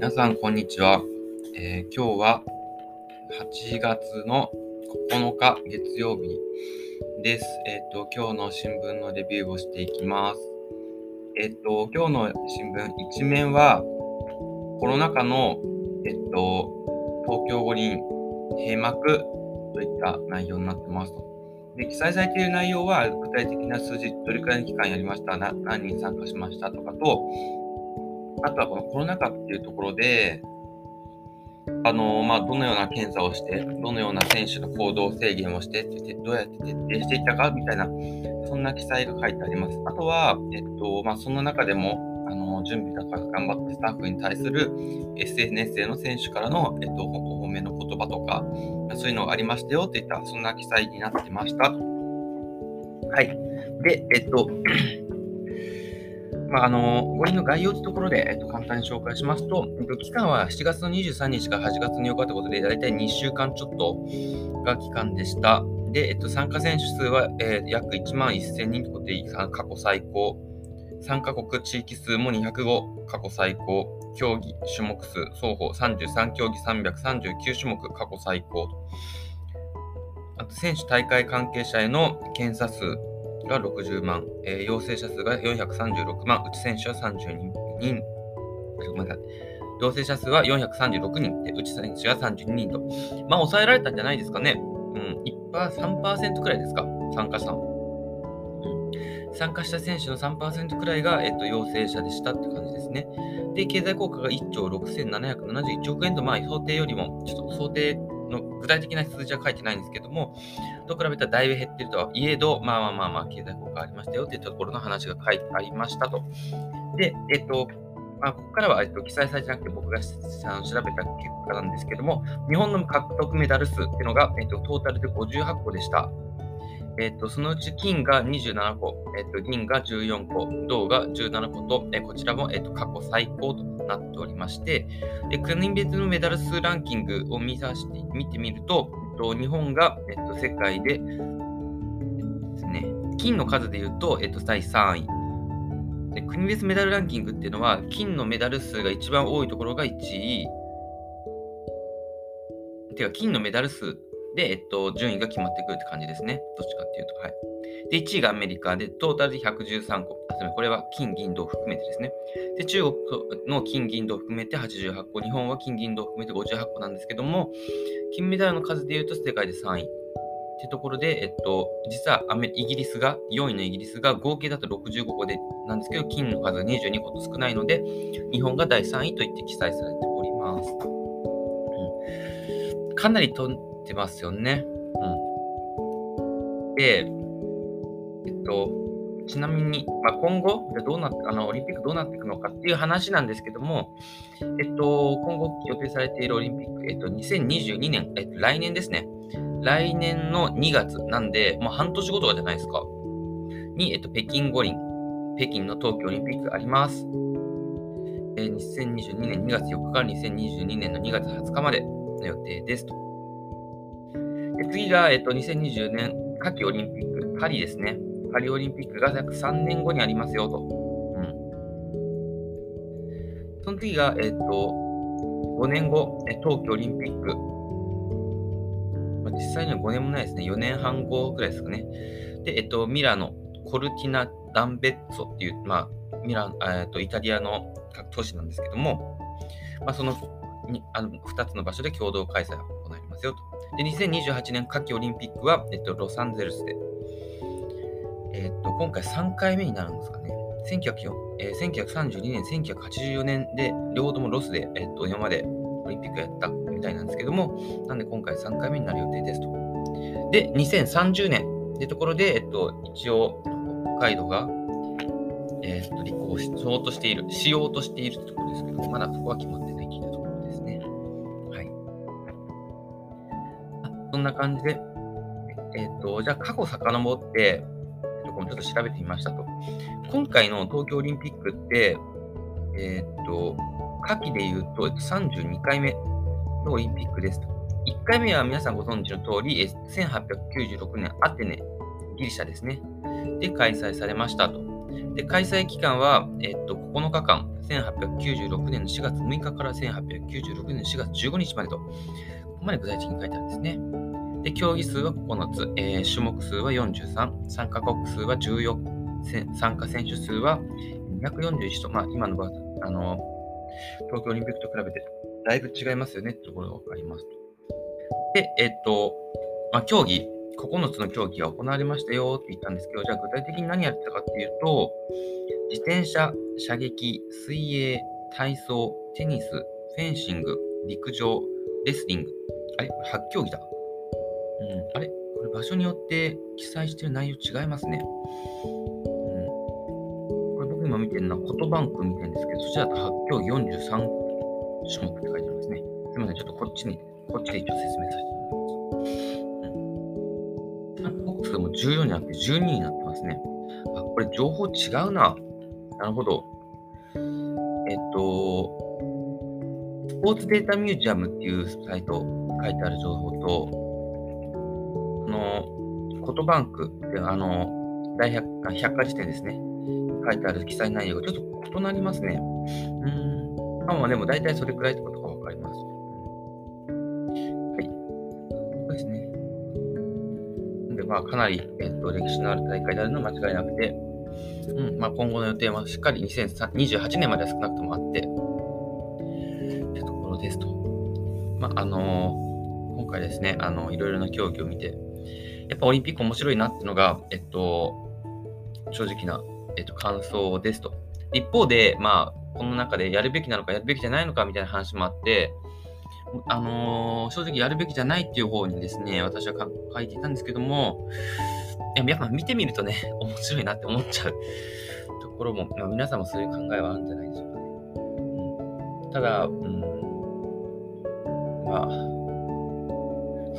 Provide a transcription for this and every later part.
皆さん、こんにちは。えー今日は8月の9日月曜日です。えっ、と、今日の新聞のレビューをしていきます。えっ、と、今日の新聞一面は、コロナ禍の、えっ、と、東京五輪閉幕といった内容になってます。で、記載されている内容は、具体的な数字、どれくらいの期間やりました、何人参加しましたとかと、あとはこのコロナ禍っていうところで、あのまあ、どのような検査をして、どのような選手の行動制限をして、どうやって徹底していったかみたいな、そんな記載が書いてあります。あとは、えっとまあ、その中でも、あの準備が頑張ったスタッフに対する SNS への選手からの、えっと、お褒めの言葉とか、そういうのがありましたよといった、そんな記載になってました。はい。で、えっと、まあ、あの五輪の概要というところで、えっと、簡単に紹介しますと、えっと、期間は7月の23日から8月の8日ということで、大体2週間ちょっとが期間でした。で、えっと、参加選手数は、えー約1万1000人ということで、過去最高。参加国地域数も205、過去最高。競技、種目数、双方33競技339種目、過去最高。あと、選手大会関係者への検査数が60万、えー陽性者数が436万、うち選手は32人、ごめんなさい。陽性者数は436人で、うち選手は32人と。まあ、抑えられたんじゃないですかね。うん、1%、3%くらいですか、参加者の。参加した選手の3%くらいが、えっと、陽性者でしたって感じですね。で、経済効果が1兆6771億円と、まあ、想定よりも、ちょっと想定の具体的な数字は書いてないんですけども、と比べたらだいぶ減ってるとはいえど、まあまあまあまあ、経済効果ありましたよというところの話が書いてありましたと。で、えっと、まあ、ここからは、えっと、記載されてなくて僕があの調べた結果なんですけども、日本の獲得メダル数っていうのが、えっと、トータルで58個でした。えっと、そのうち金が27個、えっと、銀が14個、銅が17個と、えこちらも、えっと、過去最高となっておりまして、で国別のメダル数ランキングを見さして見てみると、えっと、日本が、えっと、世界で、えっとですね、金の数で言うと、えっと、第3位。で国別メダルランキングっていうのは、金のメダル数が一番多いところが1位。てか、金のメダル数で、えっと、順位が決まってくるって感じですね。どっちかっていうと。はい。で、1位がアメリカで、トータルで113個。あすみまこれは金、銀、銅含めてですね。で、中国の金、銀、銅含めて88個。日本は金、銀、銅含めて58個なんですけども、金メダルの数で言うと世界で3位。ってところで、えっと、実はアメイギリスが、4位のイギリスが合計だと65個でなんですけど、金の数が22個と少ないので、日本が第3位と言って記載されております。うん、かなり飛んでますよね。うん、で、えっと、ちなみに、まあ、今後、じゃあどうなっあのオリンピックどうなっていくのかっていう話なんですけども、えっと、今後予定されているオリンピック、えっと、2022年、えっと、来年ですね。来年の2月なんで、もう半年後とかじゃないですか。に、えっと、北京五輪、北京の冬季オリンピックあります。えー2022年2月4日から2022年の2月20日までの予定ですと。で次が、えっと、2020年夏季オリンピック、パリですね。パリオリンピックが約3年後にありますよと。うん。その次が、えっと、5年後、冬季オリンピック。まあ実際には5年もないですね。4年半後ぐらいですかね。で、えっと、ミラノ、コルティナ・ダンベッツォっていう、まあ、ミラえっと、イタリアの都市なんですけども、まあ、そのにあの2つの場所で共同開催ますよと。で、2028年夏季オリンピックは、えっと、ロサンゼルスで、えっと、今回3回目になるんですかね。1904えー1932年、1984年で、両方ともロスで、えっと、今までオリンピックやったみたいなんですけども、なんで今回3回目になる予定ですと。で、2030年ってところで、えっと、一応、北海道が、えっと、立候補しようとしている、しようとしているってところですけども、まだそこは決まってないんな感じで、えっと、じゃあ過去遡って、と、これちょっと調べてみましたと。今回の東京オリンピックって、えっと、夏季で言うと、32回目のオリンピックですと。1回目は皆さんご存知の通り、1896年アテネ、ギリシャですね。で開催されましたと。で、開催期間は、えっと、9日間、1896年の4月6日から1896年の4月15日までと、ここまで具体的に書いてあるんですね。で、競技数は9つ、えー、種目数は43、参加国数は14、参加選手数は241と、まあ、今のあの東京オリンピックと比べてだいぶ違いますよね。ってところがわかります。で、えっと、まあ、競技、9つの競技が行われましたよ。って言ったんですけど、じゃあ具体的に何やってたかっていうと、自転車、射撃、水泳、体操、テニス、フェンシング、陸上、レスリング。あれ？これ8競技だ。うん。あれ？これ場所によって記載してる内容違いますね。うん。これ僕今見てるのは、フォトバンク見てるんですけど、そちらだと8競技43種目って書いてありますね。すみません。ちょっとこっちに、こっちで一応説明させて数も14になって12になってますね。あ、これ情報違うな。なるほど。えっと、スポーツデータミュージアムっていうサイト書いてある情報と、の、コトバンクってあの、大百科、百科事典ですね。書いてある記載内容がちょっと異なりますね。うん。まあまあでも大体それくらいってことがわかります。はい。ですね。でまあ、かなり、えっと、歴史のある大会であるのは間違いなくて、うんまあ、今後の予定はしっかり2028年までは少なくともあって、ってところですと。まあ、あのー、今回ですね、あの、いろいろな競技を見て、やっぱオリンピック面白いなっていうのが、えっと、正直な、えっと、感想ですと。一方で、まあ、この中でやるべきなのかやるべきじゃないのかみたいな話もあって、あのー、正直やるべきじゃないっていう方にですね、私は書いていたんですけども、やっぱ見てみるとね、面白いなって思っちゃうところも、まあ、皆さんもそういう考えはあるんじゃないでしょうかね。うん、ただ、うん、まあ、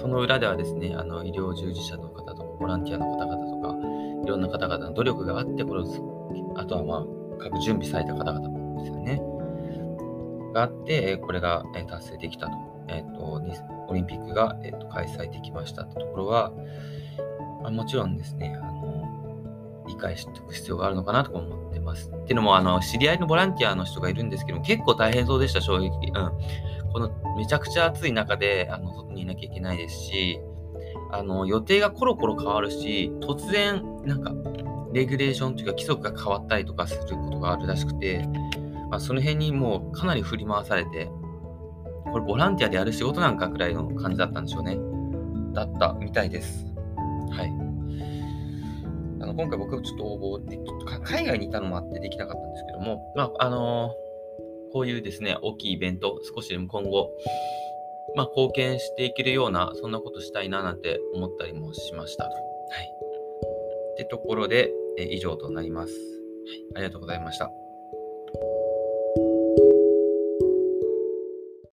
その裏ではですね、あの医療従事者の方とか、ボランティアの方々とか、いろんな方々の努力があって、これをあとはまあ、各準備された方々もですよね。があって、これが達成できたと。えっ、ー、と、オリンピックが、えーと、開催できましたってところは、まあ、もちろんですね、あの、理解しておく必要があるのかなと思ってます。っていうのも、あの、知り合いのボランティアの人がいるんですけども、結構大変そうでした、正直。うん。このめちゃくちゃ暑い中で、あの、外にいなきゃいけないですし、あの、予定がコロコロ変わるし、突然、なんか、レギュレーションというか規則が変わったりとかすることがあるらしくて、まあ、その辺にもうかなり振り回されて、これボランティアでやる仕事なんかくらいの感じだったんでしょうね。だったみたいです。はい。あの今回僕ちょっと応募で、海外にいたのもあってできなかったんですけども、まあ、あの、こういうですね、大きいイベント、少しでも今後、まあ、貢献していけるような、そんなことしたいななんて思ったりもしました。はい。ってところで、え以上となります。はい。ありがとうございました。